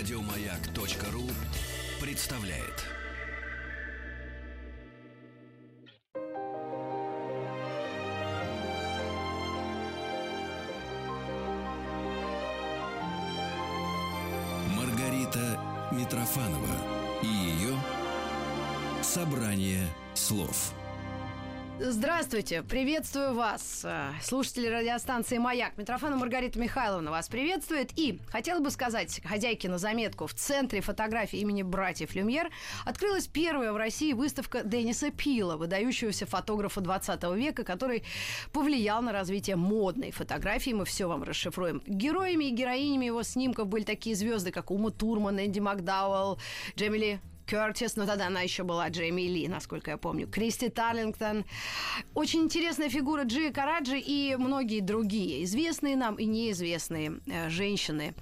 Радиомаяк.ру представляет. Маргарита Митрофанова и ее собрание слов. Здравствуйте, приветствую вас, э, слушатели радиостанции «Маяк». Митрофана Маргарита Михайловна вас приветствует. И хотела бы сказать хозяйке на заметку, в центре фотографии имени братьев Люмьер открылась первая в России выставка Денниса Пила, выдающегося фотографа 20 века, который повлиял на развитие модной фотографии. Мы все вам расшифруем. Героями и героинями его снимков были такие звезды, как Ума Турман, Энди Макдауэлл, Джемили Кертис, но тогда она еще была Джейми Ли, насколько я помню, Кристи Тарлингтон. Очень интересная фигура Джи Караджи и многие другие, известные нам и неизвестные э, женщины.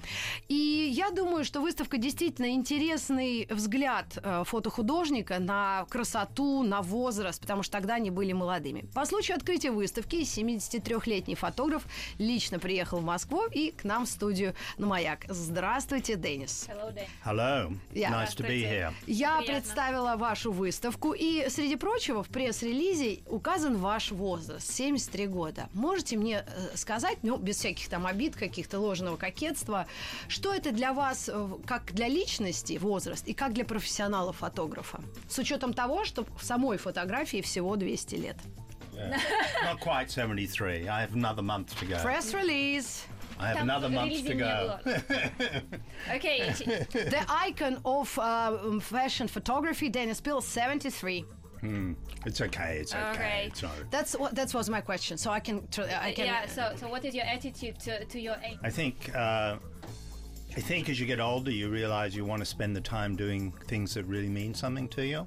И я думаю, что выставка действительно интересный взгляд э, фотохудожника на красоту, на возраст, потому что тогда они были молодыми. По случаю открытия выставки 73-летний фотограф лично приехал в Москву и к нам в студию на «Маяк». Здравствуйте, Денис. Hello. Hello. Yeah. Nice to be here. Я Приятно. представила вашу выставку, и, среди прочего, в пресс-релизе указан ваш возраст – 73 года. Можете мне э, сказать, ну, без всяких там обид, каких-то ложного кокетства, что это для вас, э, как для личности возраст и как для профессионала-фотографа? С учетом того, что в самой фотографии всего 200 лет. Not quite 73. I have another month to go. Press-релиз. I have Там another month релиза to не go. было. Окей, ти- The icon of uh, fashion photography, Dennis Bill, 73. It's okay. It's okay. Okay. It's not. That's what that was my question. So I can, tr- I can yeah, so, so what is your attitude to, to your age? I think. Uh, I think as you get older, you realize you want to spend the time doing things that really mean something to you.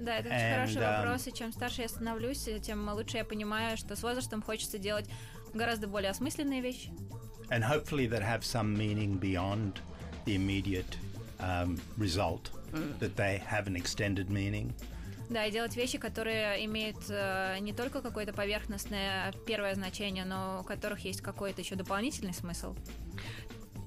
Да, это очень And, хороший um, вопрос, и чем старше я становлюсь, тем лучше я понимаю, что с возрастом хочется делать гораздо более осмысленные вещи. And hopefully that have some meaning beyond the immediate um, result, that they have an extended meaning. Да, и делать вещи, которые имеют э, не только какое-то поверхностное первое значение, но у которых есть какой-то еще дополнительный смысл.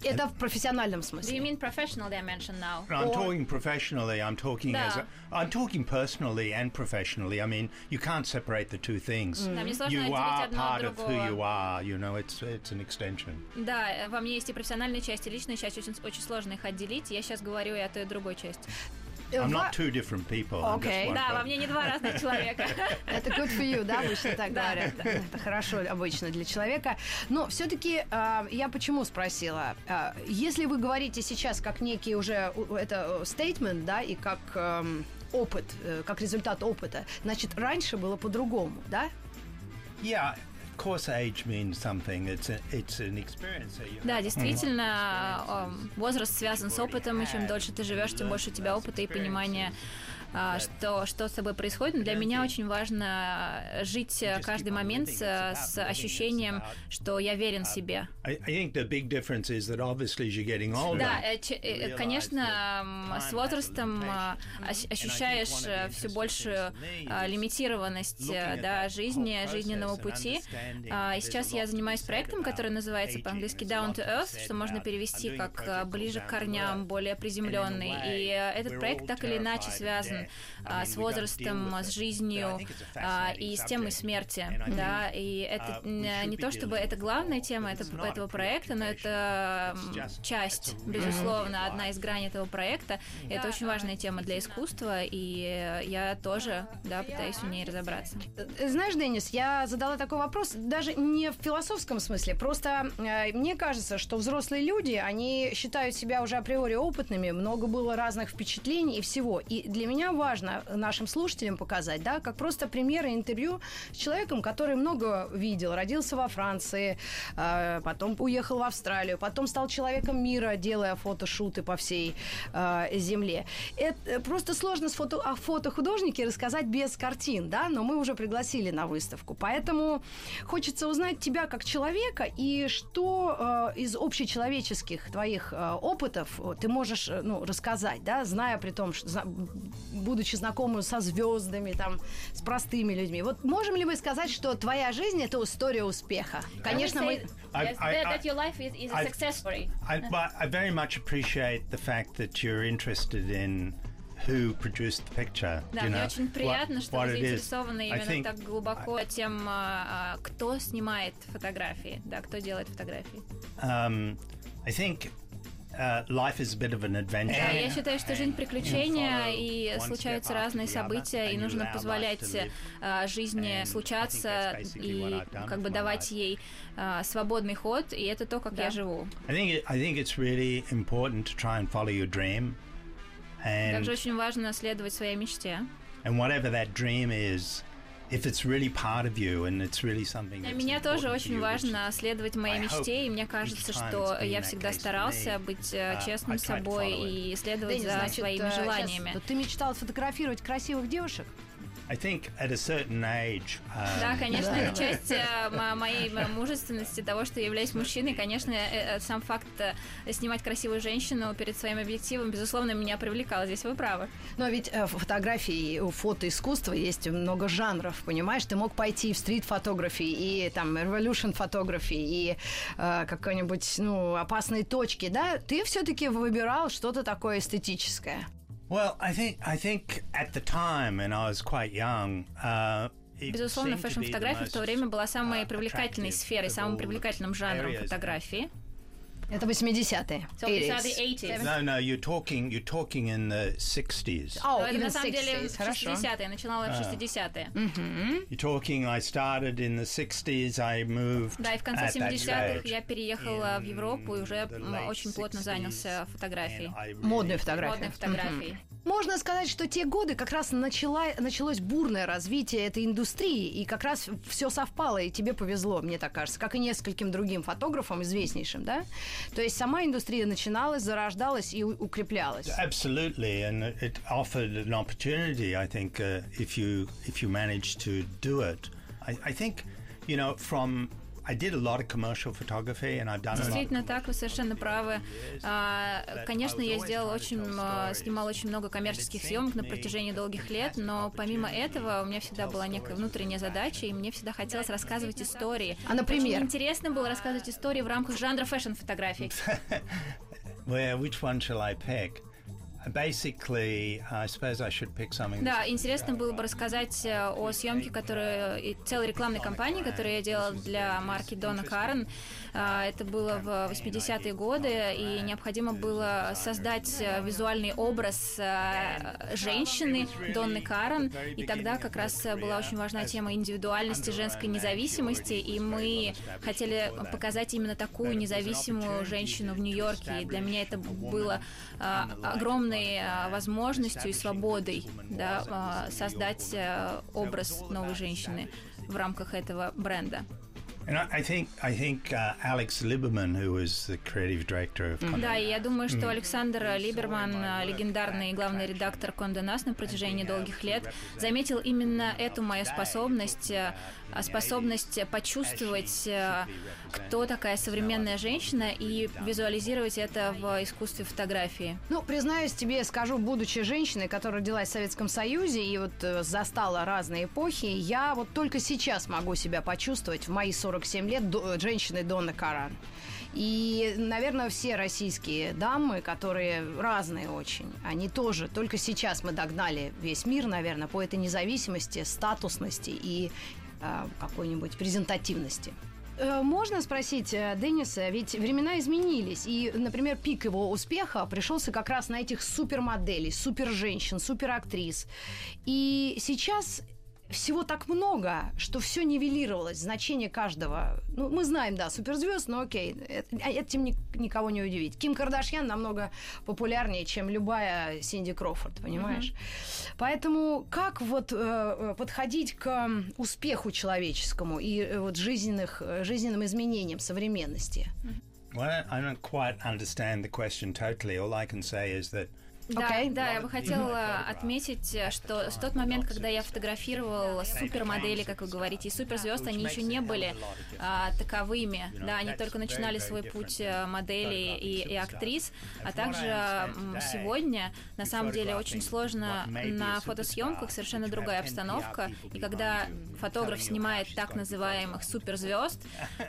Это в профессиональном Do you смысле. mean professional dimension now? I'm Or- talking professionally. I'm talking Да. as a, I'm talking personally and professionally. I mean, you can't separate the two things. Да, мне сложно You отделить are одно part от of who другого. you are. You know, it's it's an extension. Да, э, во мне есть и профессиональная часть, и личная часть, очень, очень сложно их отделить. Я сейчас говорю и о той, и о другой части. I'm Ва- not two different people. I'm Okay. Да, person. во мне не два разных человека. Это good for you, да, обычно так говорят. Это хорошо обычно для человека. Но все-таки я почему спросила? А, если вы говорите сейчас как некий уже это стейтмент, да, и как эм, опыт, э, как результат опыта, значит, раньше было по-другому, да? Yeah, of course, age means something. It's a, it's an experience that you Да, действительно, эм, возраст связан с опытом, и чем дольше ты живешь, тем больше у тебя опыта и понимания, а, что, что с тобой происходит. Но для меня очень важно жить э, каждый момент с, с ощущением, что я верен себе. I, I think the big difference is that obviously as you're getting older. Да, э, э, конечно, с возрастом э, ощ- ощущаешь все большую э, лимитированность э, да, жизни, жизненного пути. А, И сейчас я занимаюсь проектом, который называется по-английски Down to Earth, что можно перевести как э, ближе к корням, более приземленный. И э, этот проект так или иначе связан а, с возрастом, с жизнью а, и с темой смерти. Да, и это н- не то чтобы это главная тема этого, этого проекта, но это часть, безусловно, одна из граней этого проекта. И это очень важная тема для искусства, и я тоже, да, пытаюсь в ней разобраться. Э, Знаешь, Денис, я задала такой вопрос даже не в философском смысле. Просто э, мне кажется, что взрослые люди, они считают себя уже априори опытными, много было разных впечатлений и всего. И для меня важно нашим слушателям показать, да, как просто примеры интервью с человеком, который много видел, родился во Франции, э, потом уехал в Австралию, потом стал человеком мира, делая фотошуты по всей э, земле. Это просто сложно с фото, о фотохудожнике рассказать без картин, да, но мы уже пригласили на выставку. Поэтому хочется узнать тебя как человека и что э, из общечеловеческих твоих э, опытов э, ты можешь э, ну, рассказать, да, зная при том, что, будучи знакомым со звездами, там, с простыми людьми. Вот можем ли мы сказать, что твоя жизнь это история успеха? Конечно, мы... I- yes, I- that, I- that your life is, is a I- success story. I, but I very much appreciate the fact that you're interested in who produced the picture. Да, you мне know, очень what- приятно, что what вы заинтересованы I именно think- так глубоко тем, а, а, кто снимает фотографии, да, кто делает фотографии. Um, I think uh, life is a bit of an adventure. Да, я считаю, что жизнь приключения, и случаются разные события, и нужно позволять а, жизни And I think случаться и как бы давать ей а, свободный ход, и это то, как я живу. I think I think it's really important to try and follow your dream, and Также очень важно следовать своей мечте. and whatever that dream is, if it's really part of you and it's really something. Для меня тоже очень важно следовать моей мечте, и мне кажется, что я that всегда старался быть uh, э, честным с tried to собой и следовать за своими э, желаниями. ты мечтал сфотографировать красивых девушек? I think at a certain age. um, Да, конечно, часть э, мо- моей мужественности, того, что я являюсь мужчиной. Конечно, э, э, сам факт снимать красивую женщину перед своим объективом, безусловно, меня привлекал. Здесь вы правы. Но ведь фотографии, у фотоискусства есть много жанров, понимаешь? Ты мог пойти в стрит-фотографии, и там revolution фотографии, и э, какой-нибудь, ну, опасные точки, да? Ты все-таки выбирал что-то такое эстетическое. Well, I think I think at the time, and I was quite young. Uh, it Безусловно, seemed to be the фэшн-фотография в то most, время была самой uh, привлекательной attractive сферой, of самым all привлекательным жанром areas. фотографии. Это 80-е. So these are 80s. the 80s. No, no, you're talking you're talking in the 60s. Oh, Но это на самом деле 60s, в хорошо. 60-е, начинала в 60-е. You're talking. I started in the 60s. I moved. Да, и в конце at that 70-х stage я переехала в Европу и уже очень плотно 60s, занялся фотографией. Модные фотографии. Модной фотографией. Можно сказать, что те годы как раз начала, началось бурное развитие этой индустрии, и как раз все совпало, и тебе повезло, мне так кажется, как и нескольким другим фотографам, известнейшим, да? То есть сама индустрия начиналась, зарождалась и у- укреплялась. Absolutely, and it- it offered an opportunity. I think uh, if you if you manage to do it, I, I think you know from. I did a lot of commercial photography, and I've done a lot. Действительно так, вы совершенно правы. А, Конечно, я сделал очень, м, снимал очень много коммерческих съемок на протяжении долгих лет, но помимо этого у меня всегда была некая внутренняя задача, и мне всегда хотелось рассказывать истории. А, например? Очень интересно было рассказывать истории в рамках жанра фэшн-фотографий. Where which one shall I pick? Да, интересно было бы рассказать э, о съемке, которую и целой рекламной кампании, которую я делала для марки Дона Карен. А, Это было в 80-е годы, и необходимо было создать э, визуальный образ э, женщины Донны Карен, и тогда как раз была очень важна тема индивидуальности, женской независимости, и мы хотели показать именно такую независимую женщину в Нью-Йорке, и для меня это было а, огромной а, возможностью и свободой да, а, создать а, образ новой женщины в рамках этого бренда. Uh, Да, и я думаю, что Александр Либерман, а, легендарный главный редактор Конде Нас на протяжении долгих лет, заметил именно эту мою способность, а, способность почувствовать, а, кто такая современная женщина, и визуализировать это в искусстве фотографии. Ну, признаюсь тебе, скажу, будучи женщиной, которая родилась в Советском Союзе и вот э, застала разные эпохи, я вот только сейчас могу себя почувствовать в мои 47 лет до- женщиной Донны Каран. И, наверное, все российские дамы, которые разные очень, они тоже, только сейчас мы догнали весь мир, наверное, по этой независимости, статусности и э, какой-нибудь презентативности. Э, Можно спросить э, Денниса, ведь времена изменились, и, например, пик его успеха пришелся как раз на этих супермоделей, суперженщин, суперактрис. И сейчас всего так много, что все нивелировалось, значение каждого. Ну, мы знаем, да, суперзвезд, но окей, это- а этим ни- никого не удивить. Ким Кардашьян намного популярнее, чем любая Синди Кроуфорд, понимаешь? Поэтому как вот э, э, подходить к успеху человеческому и э, вот жизненных, э, жизненным изменениям современности? Well, I don't quite understand the question totally. All I can say is that Да, Окей. да, я бы хотела отметить, э, что в тот момент, когда я фотографировала супермодели, как вы говорите, и суперзвезд, они еще не были а, таковыми, да, они только начинали свой путь э, моделей и, и актрис, а также сегодня, на самом деле, очень сложно на фотосъемках совершенно другая обстановка, и когда фотограф снимает так называемых суперзвезд,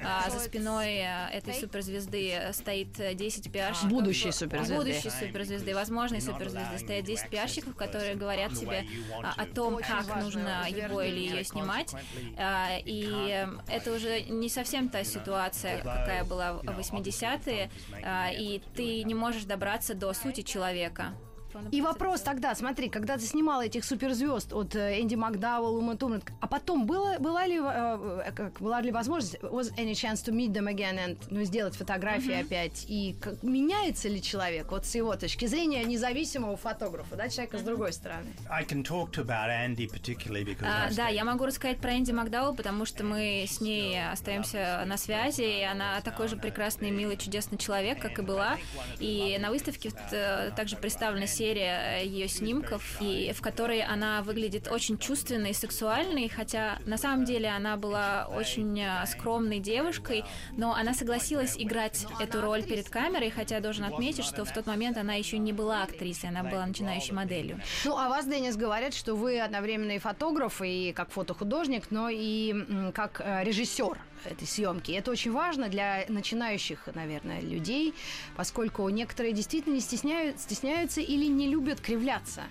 а за спиной э, этой суперзвезды стоит э, 10 пиарщиков. Будущей суперзвезды. Будущей суперзвезды, возможной суперзвезды. Стоят 10 пиарщиков, которые говорят тебе а, о том, как нужно его или ее снимать. А, И э, это уже не совсем та ситуация, какая была в 80-е, а, и ты не можешь добраться до сути человека. И вопрос тогда, смотри, когда ты снимала этих суперзвезд от э, Энди Макдауэлл, Ума Турман, а потом было, была, ли, э, как, была ли возможность, was any chance to meet them again and ну, сделать фотографии опять? И как, меняется ли человек вот с его точки зрения независимого фотографа, да, человека с другой стороны? I can talk to about Andy particularly because А, I да, я могу рассказать про Энди Макдауэлл, потому что мы с ней остаемся на связи, и она такой же прекрасный, милый, чудесный человек, как и была. И на выставке э, также представлена серия ее снимков, и в которой она выглядит очень чувственной и сексуальной, хотя на самом деле она была очень э, скромной девушкой, но она согласилась играть эту роль перед камерой, хотя должен отметить, что в тот момент она еще не была актрисой, она была начинающей моделью. Ну, а вас, Денис, говорят, что вы одновременно и фотограф, и как фотохудожник, но и как э, режиссер этой съемки. Это очень важно для начинающих, наверное, людей, поскольку некоторые действительно не стесняют, стесняются или не любят кривляться.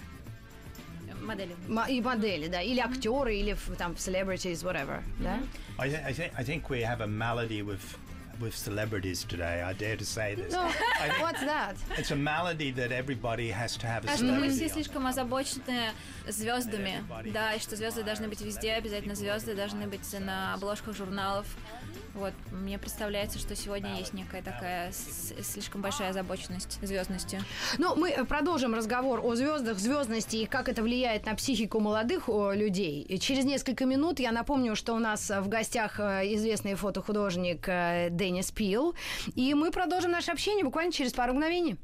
Модели. Мо- И модели, да, или актеры, или там celebrities, whatever, да? I, thi- I think I think we have a malady with with celebrities today. I dare to say this. Ну, what's that? It's a malady that everybody has to have a что мы celebrity все слишком озабочены звездами, да, и что звезды должны быть везде, обязательно звезды должны быть на обложках журналов. Вот, мне представляется, что сегодня есть некая такая слишком большая озабоченность звездностью. Ну, мы э, продолжим разговор о звездах, звездности и как это влияет на психику молодых людей. Через несколько минут я напомню, что у нас э, в гостях э, известный фотохудожник э, Деннис Пил. И мы продолжим наше общение буквально через пару мгновений.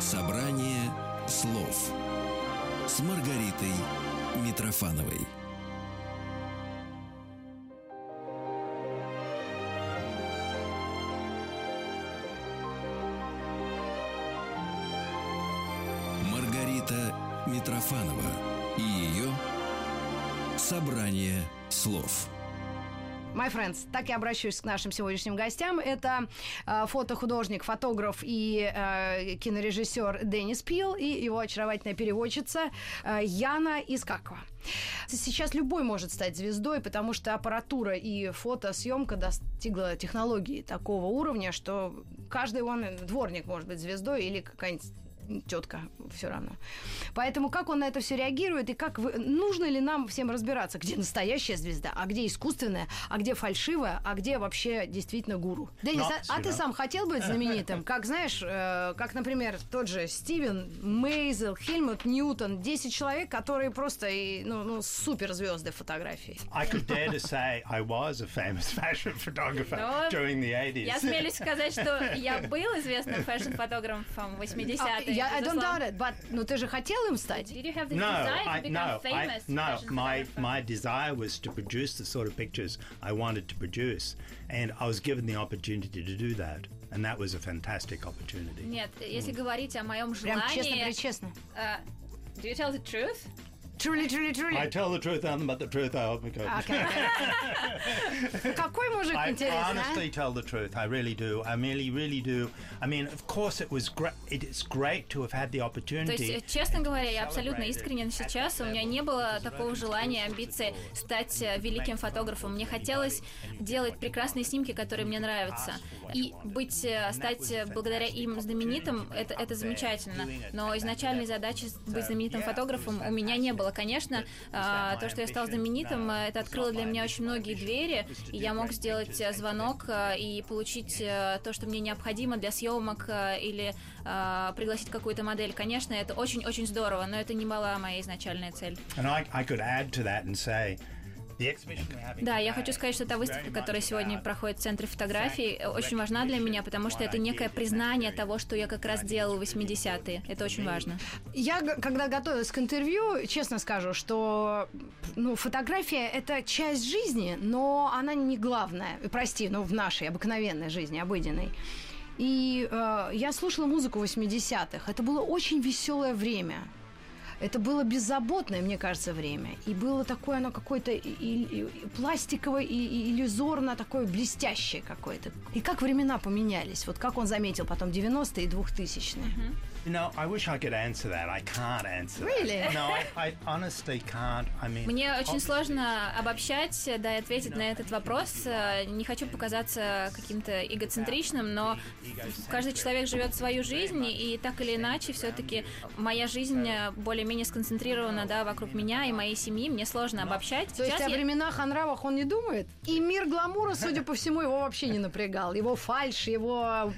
Собрание слов с Маргаритой Митрофановой. Митрофанова и ее собрание слов. My friends, так я обращаюсь к нашим сегодняшним гостям. Это э, фотохудожник, фотограф и э, кинорежиссер Деннис Пил и его очаровательная переводчица э, Яна Искакова. Сейчас любой может стать звездой, потому что аппаратура и фотосъемка достигла технологии такого уровня, что каждый он дворник может быть звездой или какая-нибудь тетка все равно. Поэтому как он на это все реагирует и как вы, нужно ли нам всем разбираться, где настоящая звезда, а где искусственная, а где фальшивая, а где вообще действительно гуру. Денис, Но, а, а ты сам хотел быть знаменитым? Как знаешь, э, как, например, тот же Стивен Мейзел, Хельмут Ньютон, 10 человек, которые просто и, ну, ну, суперзвезды фотографии. I could dare to say I was a famous fashion photographer Ну, during the 80s. Я смелюсь сказать, что я был известным фэшн-фотографом в 80-е. А, я, I don't безусловно. doubt it, but, ну ты же хотел им стать? Did you have this No, desire I, to become no, I, famous? no. fashion My photographer? my desire was to produce the sort of pictures I wanted to produce, and I was given the opportunity to do that, and that was a fantastic opportunity. Нет, если говорить о моем Прям желании... честно-причестно. э, Do you tell the truth? Truly, truly, truly. I tell the truth, nothing but the truth. I hope goes. Окей. Какой мужик I интересный, а? honestly tell the truth. I really do. I really, really do. I mean, of course, it was great. It's great to have had the То есть, opportunity. честно говоря, я абсолютно искренен сейчас. У меня не было такого желания, амбиции стать э, великим фотографом. Мне хотелось делать прекрасные снимки, которые мне нравятся. И быть, э, стать э, благодаря им знаменитым, это, это замечательно. Но изначальной задачи быть знаменитым фотографом у меня не было. Конечно, а, то, что я стал знаменитым, это открыло для меня очень многие двери, и я мог сделать звонок э, и получить э, то, что мне необходимо для съемок э, или пригласить какую-то модель. Конечно, это очень-очень здорово, но это не была моя изначальная цель. And I, I could add to that and say, Да, я хочу сказать, что та выставка, которая сегодня проходит в Центре фотографий, очень важна для меня, потому что это некое признание того, что я как раз делала в 80-е. Это очень важно. Я, когда готовилась к интервью, честно скажу, что ну, фотография — это часть жизни, но она не главная. Прости, ну, в нашей обыкновенной жизни, обыденной. И э, я слушала музыку 80-х. Это было очень веселое время. Это было беззаботное, мне кажется, время. И было такое оно какое-то и, и, и пластиковое, и, и иллюзорно такое блестящее какое-то. И как времена поменялись. Вот как он заметил потом 90-е и 2000-е. Mm-hmm. You know, I wish I could answer that. I can't answer really? that. No, I, I honestly can't. I mean, Мне очень сложно обобщать, да, и ответить на этот вопрос. Не хочу показаться каким-то эгоцентричным, но каждый человек живет свою жизнь, и так или иначе, все-таки моя жизнь более-менее сконцентрирована, да, вокруг меня и моей семьи. Мне сложно обобщать. То есть я... о временах, о нравах он не думает? И мир гламура, судя по всему, его вообще не напрягал. Его фальш, его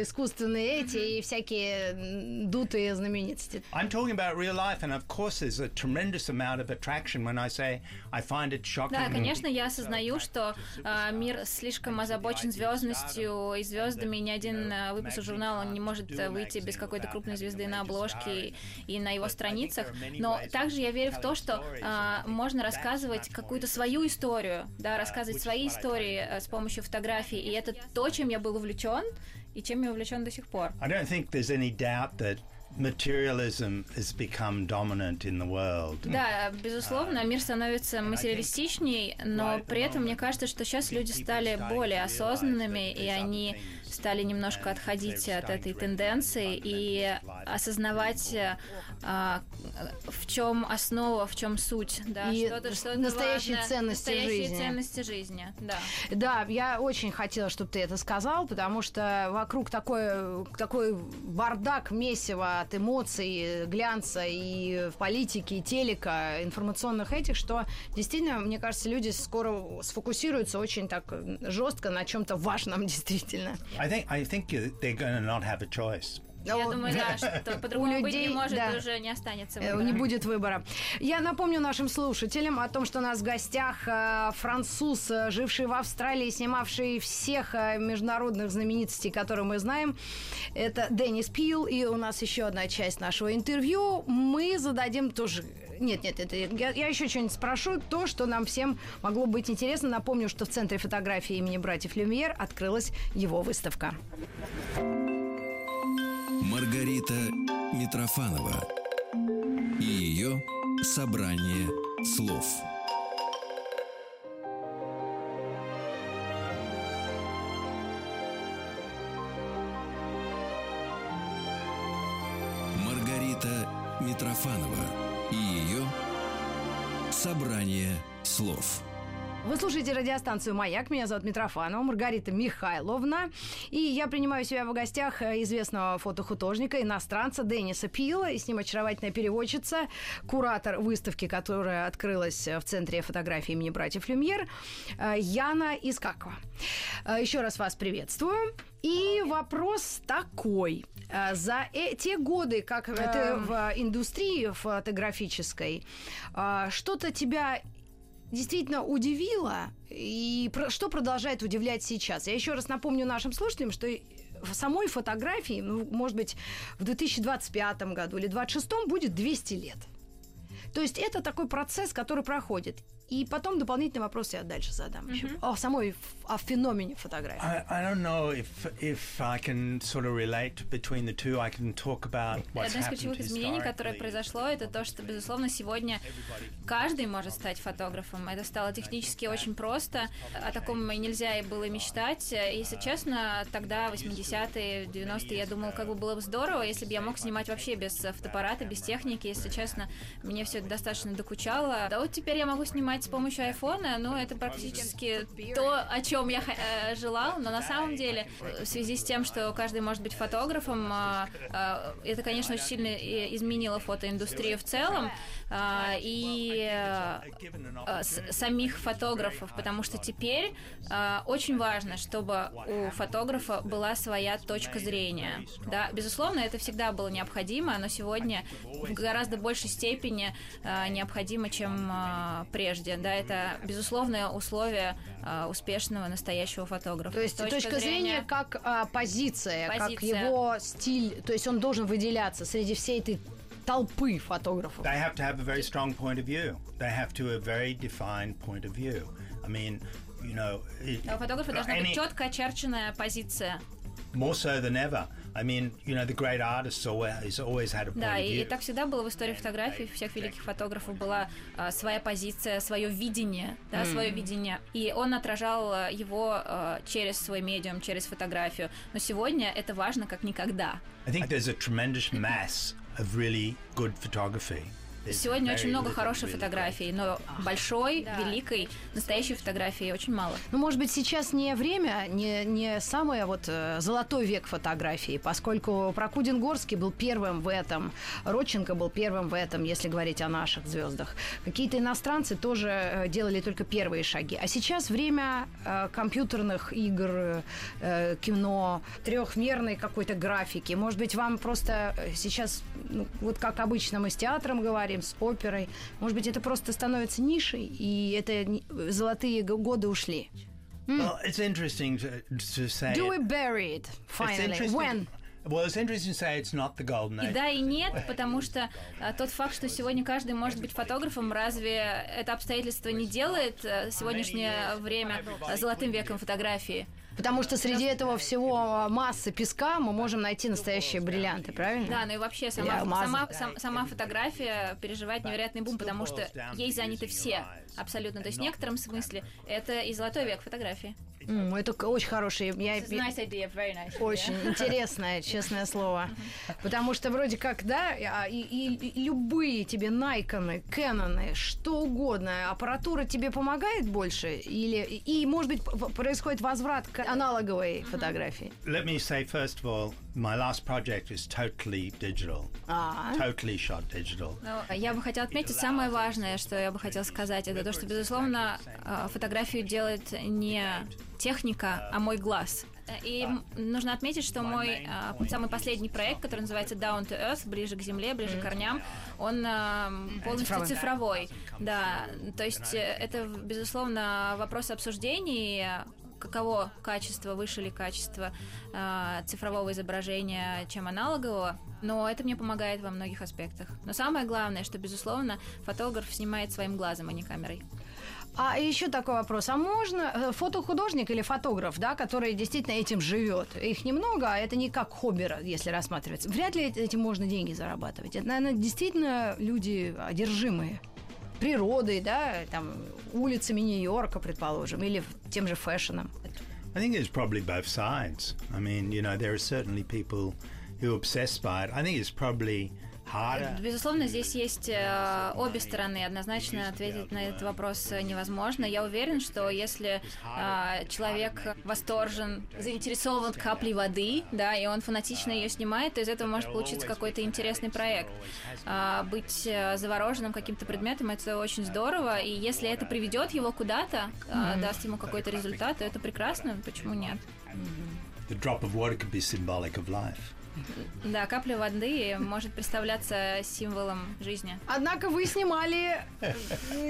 искусственные эти и всякие дутые знаменитости. I'm talking about real life, and of course there's a tremendous amount of attraction when I say I find it shocking. Да, конечно, я осознаю, что э, мир слишком озабочен звездностью и звездами. Ни один э, выпуск журнала не может выйти без какой-то крупной звезды на обложке и на его страницах. Но также я верю в то, что э, можно рассказывать какую-то свою историю, да, рассказывать свои истории э, с помощью фотографий. И это то, чем я был увлечен и чем я увлечен до сих пор. I don't think there's any doubt that materialism has become dominant in the world. Да, безусловно, мир становится материалистичней, но при этом мне кажется, что сейчас люди стали более осознанными, и они стали немножко отходить от этой тенденции и осознавать, а, в чем основа, в чем суть, да, и что-то, что настоящие важно, ценности настоящие жизни. ценности жизни, да. Да, я очень хотела, чтобы ты это сказал, потому что вокруг такой, такой бардак, месиво от эмоций, глянца и в политике, и телека, информационных этих, что действительно, мне кажется, люди скоро сфокусируются очень так жестко на чем-то важном действительно. I think I think they're going to not have a choice. Я думаю, да, что по-другому У быть не людей, может, да. уже не останется Э, выбора. Не будет выбора. Я напомню нашим слушателям о том, что у нас в гостях э, француз, э, живший в Австралии, снимавший всех международных знаменитостей, которые мы знаем. Это Деннис Пил. И у нас еще одна часть нашего интервью. Мы зададим тоже... Нет, нет, это я, я еще что-нибудь спрошу. То, что нам всем могло быть интересно. Напомню, что в Центре фотографии имени братьев Люмьер открылась его выставка. Маргарита Митрофанова и ее собрание слов. Маргарита Митрофанова собрание слов. Вы слушаете радиостанцию «Маяк». Меня зовут Митрофанова Маргарита Михайловна. И я принимаю себя в гостях э, известного фотохудожника, иностранца Денниса Пила. И с ним очаровательная переводчица, куратор выставки, которая открылась в Центре фотографии имени братьев Люмьер, э, Яна Искакова. Э, Еще раз вас приветствую. И вопрос такой. За те годы, как ты в индустрии фотографической, что-то тебя действительно удивило и про- что продолжает удивлять сейчас. Я еще раз напомню нашим слушателям, что в самой фотографии, ну, может быть, в 2025 году или 2026 будет 200 лет. То есть это такой процесс, который проходит. И потом дополнительный вопрос я дальше задам еще. О самой, о феномене фотографии. I, I don't know if if I can sort of relate between the two. I can talk about what's Одно из ключевых изменений, которое произошло, это то, что, безусловно, сегодня каждый может стать фотографом. Это стало технически очень просто. О таком и нельзя и было мечтать. Если честно, тогда, 80-е, 90-е, я думала, как бы было бы здорово, если бы я мог снимать вообще без фотоаппарата, без техники. Если честно, мне все это достаточно докучало. Да вот теперь я могу снимать с помощью айфона, но это практически то, о чем я э, желала. Но на самом деле, в связи с тем, что каждый может быть фотографом, э, э, это, конечно, очень сильно изменило фотоиндустрию в целом э, и самих фотографов, потому что теперь очень важно, чтобы у фотографа была своя точка зрения. Да, безусловно, это всегда было необходимо, но сегодня в гораздо большей степени необходимо, чем прежде. Одежде, да, это безусловное условие а, успешного настоящего фотографа. То есть Точка точка зрения как а, позиция, как Позиция. его стиль, то есть он должен выделяться среди всей этой толпы фотографов. They have to have a very strong point of view. They have to have a very defined point of view. I mean, you know, it, У фотографа должна any- быть четко очерченная позиция. more so than ever. I mean, you know, the great artists always always had a point Да, и, так всегда было в истории фотографий. У всех великих фотографов была а, своя позиция, свое видение, да, свое видение. И он отражал а, его а, через свой медиум, через фотографию. Но сегодня это важно как никогда. I think there's a tremendous mass of really good photography. Сегодня очень много really фотографии, но большой, Да. великой, настоящей фотографии очень мало. Ну, может быть, сейчас не время, не, не самый вот э, золотой век фотографии, поскольку Прокудин Горский был первым в этом, Родченко был первым в этом, если говорить о наших звездах. Какие-то иностранцы тоже э, делали только первые шаги. А сейчас время э, компьютерных игр, э, кино, трехмерной какой-то графики. Может быть, вам просто сейчас, ну, вот как обычно мы с театром говорим, с оперой, может быть, это просто становится нишей, и это золотые годы ушли. Well, it's interesting to, to say. Do we bury it finally? When? Well, it's interesting to say it's not the golden И age. да, и нет, потому что а, тот факт, что сегодня каждый может быть фотографом, разве это обстоятельство не делает а, сегодняшнее время а, золотым веком фотографии? Потому что среди этого всего массы песка мы можем найти настоящие бриллианты, правильно? Да, ну и вообще сама, сама, сам- сама фотография переживает невероятный бум, потому что ей заняты все. Абсолютно. То есть в некотором смысле это и золотой век фотографии. М, это очень хороший. Я, nice idea, very nice. idea. Очень интересное, честное слово. Потому что вроде как, да, а, и, и- и любые тебе Найконы, Кэноны, что угодно, аппаратура тебе помогает больше? Или, и, может быть, происходит возврат к аналоговой фотографии? Let me say first of all, my last project is totally digital, А, totally shot digital. Но я бы хотела отметить самое важное, что я бы хотела сказать, это то, что, безусловно, а, фотографию делает не техника, а мой глаз. И нужно отметить, что мой а, самый последний проект, который называется Down to Earth, ближе к земле, ближе к корням, он а, полностью Цифровой. цифровой. Да, то есть э, это, безусловно, вопрос обсуждений, каково качество, выше ли качество а, цифрового изображения, чем аналогового, но это мне помогает во многих аспектах. Но самое главное, что, безусловно, фотограф снимает своим глазом, а не камерой. А еще такой вопрос. А можно э, фотохудожник или фотограф, да, который действительно этим живет? Их немного, а это не как хобби, если рассматривается. Вряд ли этим можно деньги зарабатывать. Это, наверное, действительно люди одержимые природой, да, там, улицами Нью-Йорка, предположим, или тем же фэшеном. I think it's probably both sides. I mean, you know, there are certainly people who are obsessed by it. I think it's probably. Безусловно, здесь есть э, обе стороны. Однозначно ответить на этот вопрос невозможно. Я уверен, что если э, человек восторжен, заинтересован каплей воды, да, и он фанатично ее снимает, то из этого может получиться какой-то интересный проект. А, быть э, завороженным каким-то предметом это очень здорово, и если это приведет его куда-то, э, даст ему какой-то результат, то это прекрасно. Почему нет? The drop of water could be symbolic of life. Да, капля воды может представляться символом жизни. Однако вы снимали э,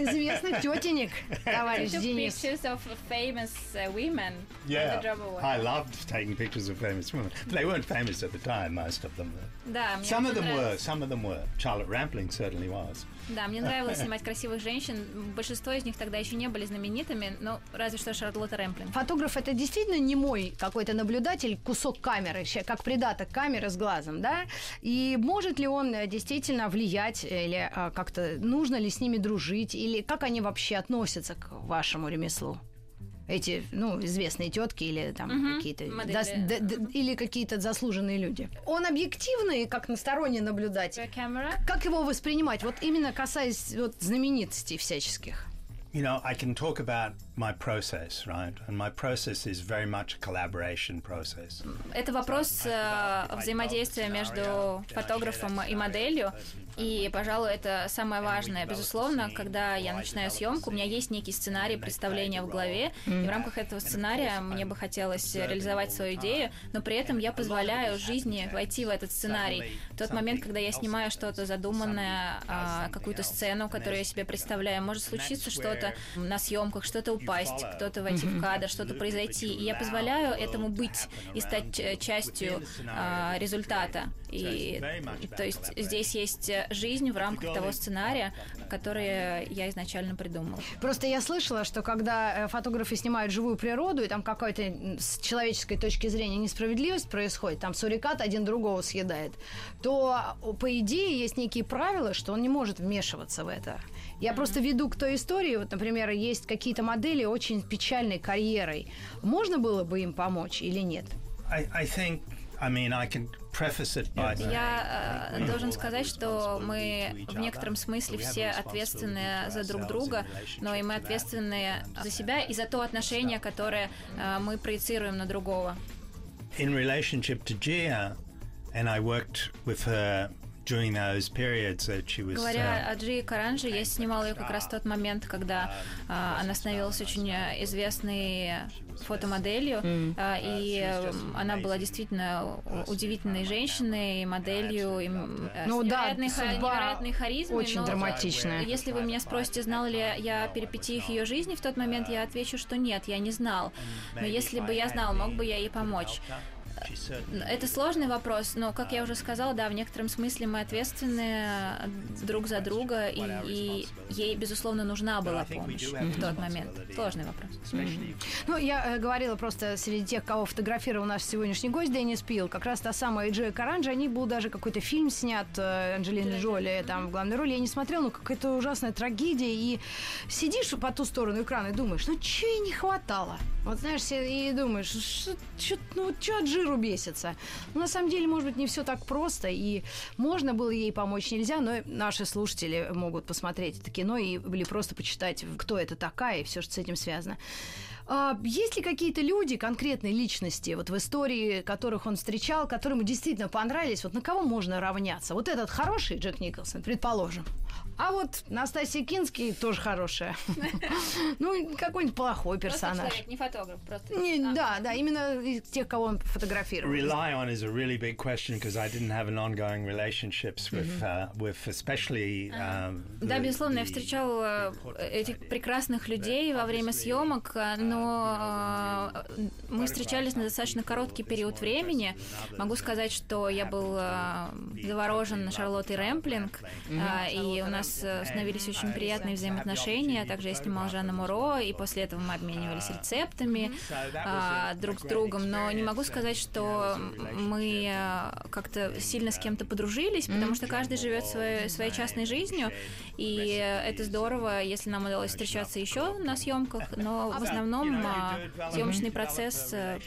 известных тетенек, товарищ Денис. pictures of famous uh, women. water. I loved taking pictures of famous women. But they weren't famous at the time, most of them were. Да, мне Some of them were, some of them were. Charlotte Rampling certainly was. Да, мне нравилось снимать красивых женщин. Большинство из них тогда еще не были знаменитыми, но разве что Шарлотта Рэмплин. Фотограф это действительно не мой какой-то наблюдатель, кусок камеры, как придаток камеры с глазом, да? И может ли он э, действительно влиять э, или а, как-то нужно ли с ними дружить или как они вообще относятся к вашему ремеслу? Эти, ну, известные тетки или там какие-то модели. дас- д- д- или какие-то заслуженные люди. Он объективный, как насторонний наблюдатель. Как его воспринимать? Вот именно касаясь вот знаменитостей всяческих. You know, I can talk about my process, right? And my process is very much a collaboration process. Это вопрос э, взаимодействия между фотографом и моделью. И, пожалуй, это самое важное. Безусловно, когда я начинаю съемку, у меня есть некий сценарий, представление в голове, и в рамках этого сценария мне бы хотелось реализовать свою идею, но при этом я позволяю жизни войти в этот сценарий. В тот момент, когда я снимаю что-то задуманное, а, какую-то сцену, которую я себе представляю, может случиться что-то на съемках, что-то упасть, кто-то войти в кадр, что-то произойти, и я позволяю этому быть и стать частью а, результата. И то есть здесь есть жизнь в рамках того сценария, который я изначально придумала. Просто я слышала, что когда э, фотографы снимают живую природу, и там какая-то с человеческой точки зрения несправедливость происходит, там сурикат один другого съедает, то по идее есть некие правила, что он не может вмешиваться в это. Я mm-hmm. просто веду к той истории, вот, например, есть какие-то модели очень печальной карьерой. Можно было бы им помочь или нет? I, I think I mean, I can preface it by Я э, должен сказать, что мы в некотором смысле все ответственны за друг друга, но и мы ответственны за себя и за то отношение, которое э, мы проецируем на другого. In relationship to Gia, and I worked with her during those periods that she was. Говоря о Джи Каранджи, я снимала ее как раз в тот момент, когда uh, она становилась очень известной фотомоделью, mm. uh, и uh, она была действительно удивительной женщиной, моделью, и, ну, невероятной, да, ха- невероятной харизмой. Очень но, драматичная. Если вы меня спросите, знала ли я перипетиях ее жизни в тот момент, я отвечу, что нет, я не знал. Но если бы я знал, мог бы я ей помочь. Это сложный вопрос, но, как я уже сказала, да, в некотором смысле мы ответственны э, друг за друга, и, и ей, безусловно, нужна была помощь в тот момент. Сложный вопрос. Mm-hmm. Ну, я э, говорила просто среди тех, кого фотографировал наш сегодняшний гость Деннис Пил, как раз та самая Джея Каранджи, они был даже какой-то фильм снят э, Анджелины Джоли там в главной роли, я не смотрела, но какая-то ужасная трагедия, и сидишь по ту сторону экрана и думаешь, ну, чего ей не хватало? Вот знаешь, и думаешь, что, ну, что от жиру бесится? Ну, на самом деле, может быть, не все так просто, и можно было ей помочь, нельзя, но наши слушатели могут посмотреть это кино и, или просто почитать, кто это такая, и все, что с этим связано. А, есть ли какие-то люди, конкретные личности, вот в истории которых он встречал, которые ему действительно понравились, вот на кого можно равняться? Вот этот хороший Джек Николсон, предположим. А вот Настасья Кинский тоже хорошая. Ну, какой-нибудь плохой персонаж. Просто человек, не фотограф, просто. Не, да, да, именно из тех, кого он фотографировал. Rely on is a really big question because I didn't have an ongoing relationships with, uh, with especially. Um, да, безусловно, я встречал э, этих прекрасных людей во время съемок, э, но э, мы встречались на достаточно короткий период времени. Могу сказать, что я был заворожен Шарлоттой Рэмплинг, и у нас нас э, становились очень приятные взаимоотношения. Также я снимал Жанна Муро, и после этого мы обменивались рецептами а, друг с другом. Но не могу сказать, что мы э, как-то сильно с кем-то подружились, потому что каждый живет своей, своей частной жизнью, и это здорово, если нам удалось встречаться еще на съемках, но в основном а, съемочный процесс... Э,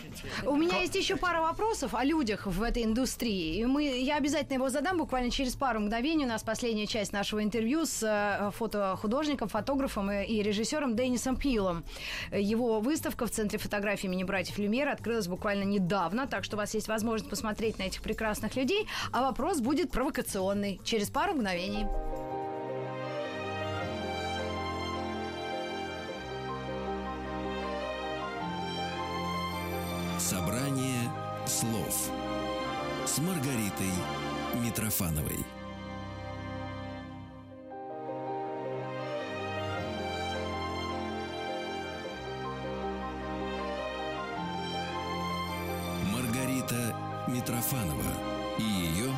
У меня есть еще пара вопросов о людях в этой индустрии. И мы, я обязательно его задам буквально через пару мгновений. У нас последняя часть нашего интервью интервью с э, фотохудожником, фотографом и режиссером Деннисом Пилом. Его выставка в Центре фотографии имени братьев Люмьер открылась буквально недавно, так что у вас есть возможность посмотреть на этих прекрасных людей, а вопрос будет провокационный через пару мгновений. Собрание слов с Маргаритой Митрофановой. Митрофанова и ее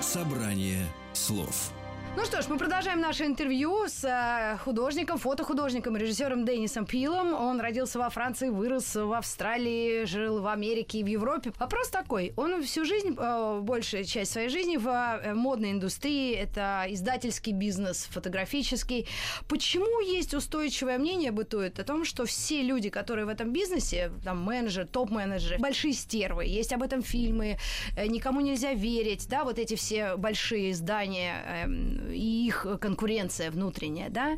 «Собрание слов». Ну что ж, мы продолжаем наше интервью с э, художником, фотохудожником, режиссером Деннисом Пилом. Он родился во Франции, вырос в Австралии, жил в Америке и в Европе. Вопрос такой. Он всю жизнь, э, большая часть своей жизни в э, модной индустрии. Это издательский бизнес, фотографический. Почему есть устойчивое мнение бытует о том, что все люди, которые в этом бизнесе, там менеджеры, топ-менеджеры, большие стервы. Есть об этом фильмы, никому нельзя верить, да, вот эти все большие издания, эм, и их конкуренция внутренняя, да,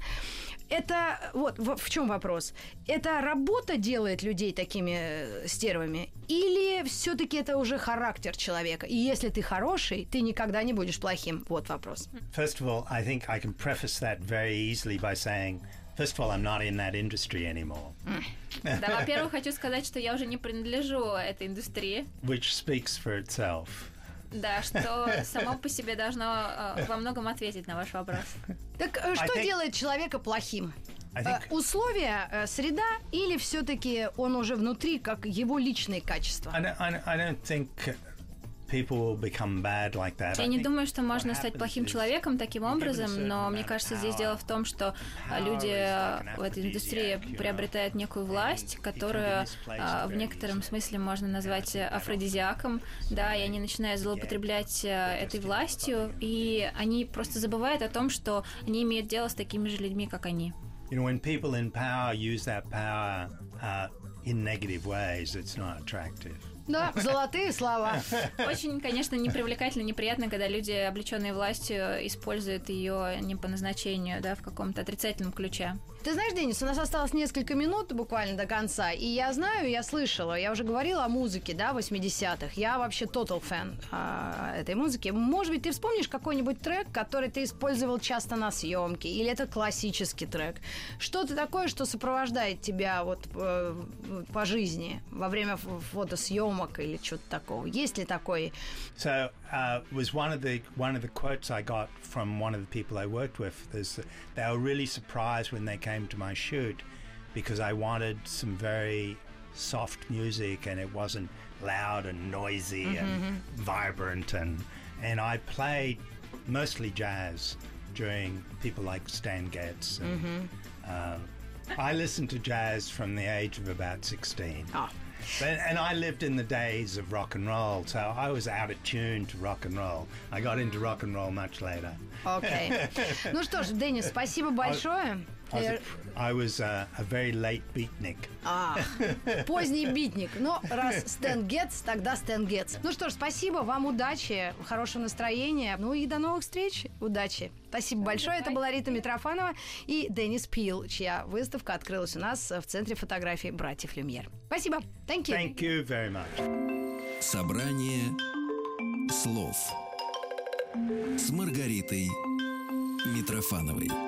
это вот в, чем вопрос? Это работа делает людей такими э, стервами, или все-таки это уже характер человека? И если ты хороший, ты никогда не будешь плохим. Вот вопрос. First of all, I think I can preface that very easily by saying First of all, I'm not in that industry anymore. Да, во-первых, хочу сказать, что я уже не принадлежу этой индустрии. Which speaks for itself. Да, что само по себе должно э, во многом ответить на ваш вопрос. Так э, что think... делает человека плохим? Think... Э, условия, среда или все-таки он уже внутри, как его личные качества? I don't, I don't think я не думаю, что можно стать плохим человеком таким образом, но мне кажется, здесь дело в том, что люди в этой индустрии приобретают некую власть, которую а, в некотором смысле можно назвать афродизиаком, да, и они начинают злоупотреблять э, этой властью, и они просто забывают о том, что они имеют дело с такими же людьми, как они. You know, when people in power use that power uh, in negative ways, it's not attractive. Да, золотые слова. Очень, конечно, непривлекательно, неприятно, когда люди, облеченные властью, используют ее не по назначению, да, в каком-то отрицательном ключе. Ты знаешь, Денис, у нас осталось несколько минут буквально до конца, и я знаю, я слышала, я уже говорила о музыке, да, 80-х. Я вообще total фэн а, этой музыки. Может быть, ты вспомнишь какой-нибудь трек, который ты использовал часто на съемке, или это классический трек? Что-то такое, что сопровождает тебя вот э, по жизни во время фотосъемок или что-то такого? Есть ли такой? So, uh, was one of the one of the quotes I got from one of the people I worked with. Is they were really surprised when they came to my shoot because I wanted some very soft music and it wasn't loud and noisy mm-hmm. and mm-hmm. vibrant and and I played mostly jazz during people like Stan Getz. And, mm-hmm. uh, I listened to jazz from the age of about sixteen. Oh. But, and I lived in the days of rock and roll, so I was out of tune to rock and roll. I got into rock and roll much later. Окей. Okay. Ну что ж, Денис, спасибо большое. I was a, a very late beatnik. А, поздний битник. Но раз Стэн Гетц, тогда Стэн Гетц. Ну что ж, спасибо, вам удачи, хорошего настроения. Ну и до новых встреч. Удачи. Спасибо большое. Это была Рита Митрофанова и Денис Пил, чья выставка открылась у нас в Центре фотографии «Братьев Люмьер». Спасибо. Thank you. Thank you very much. Собрание слов с Маргаритой Митрофановой.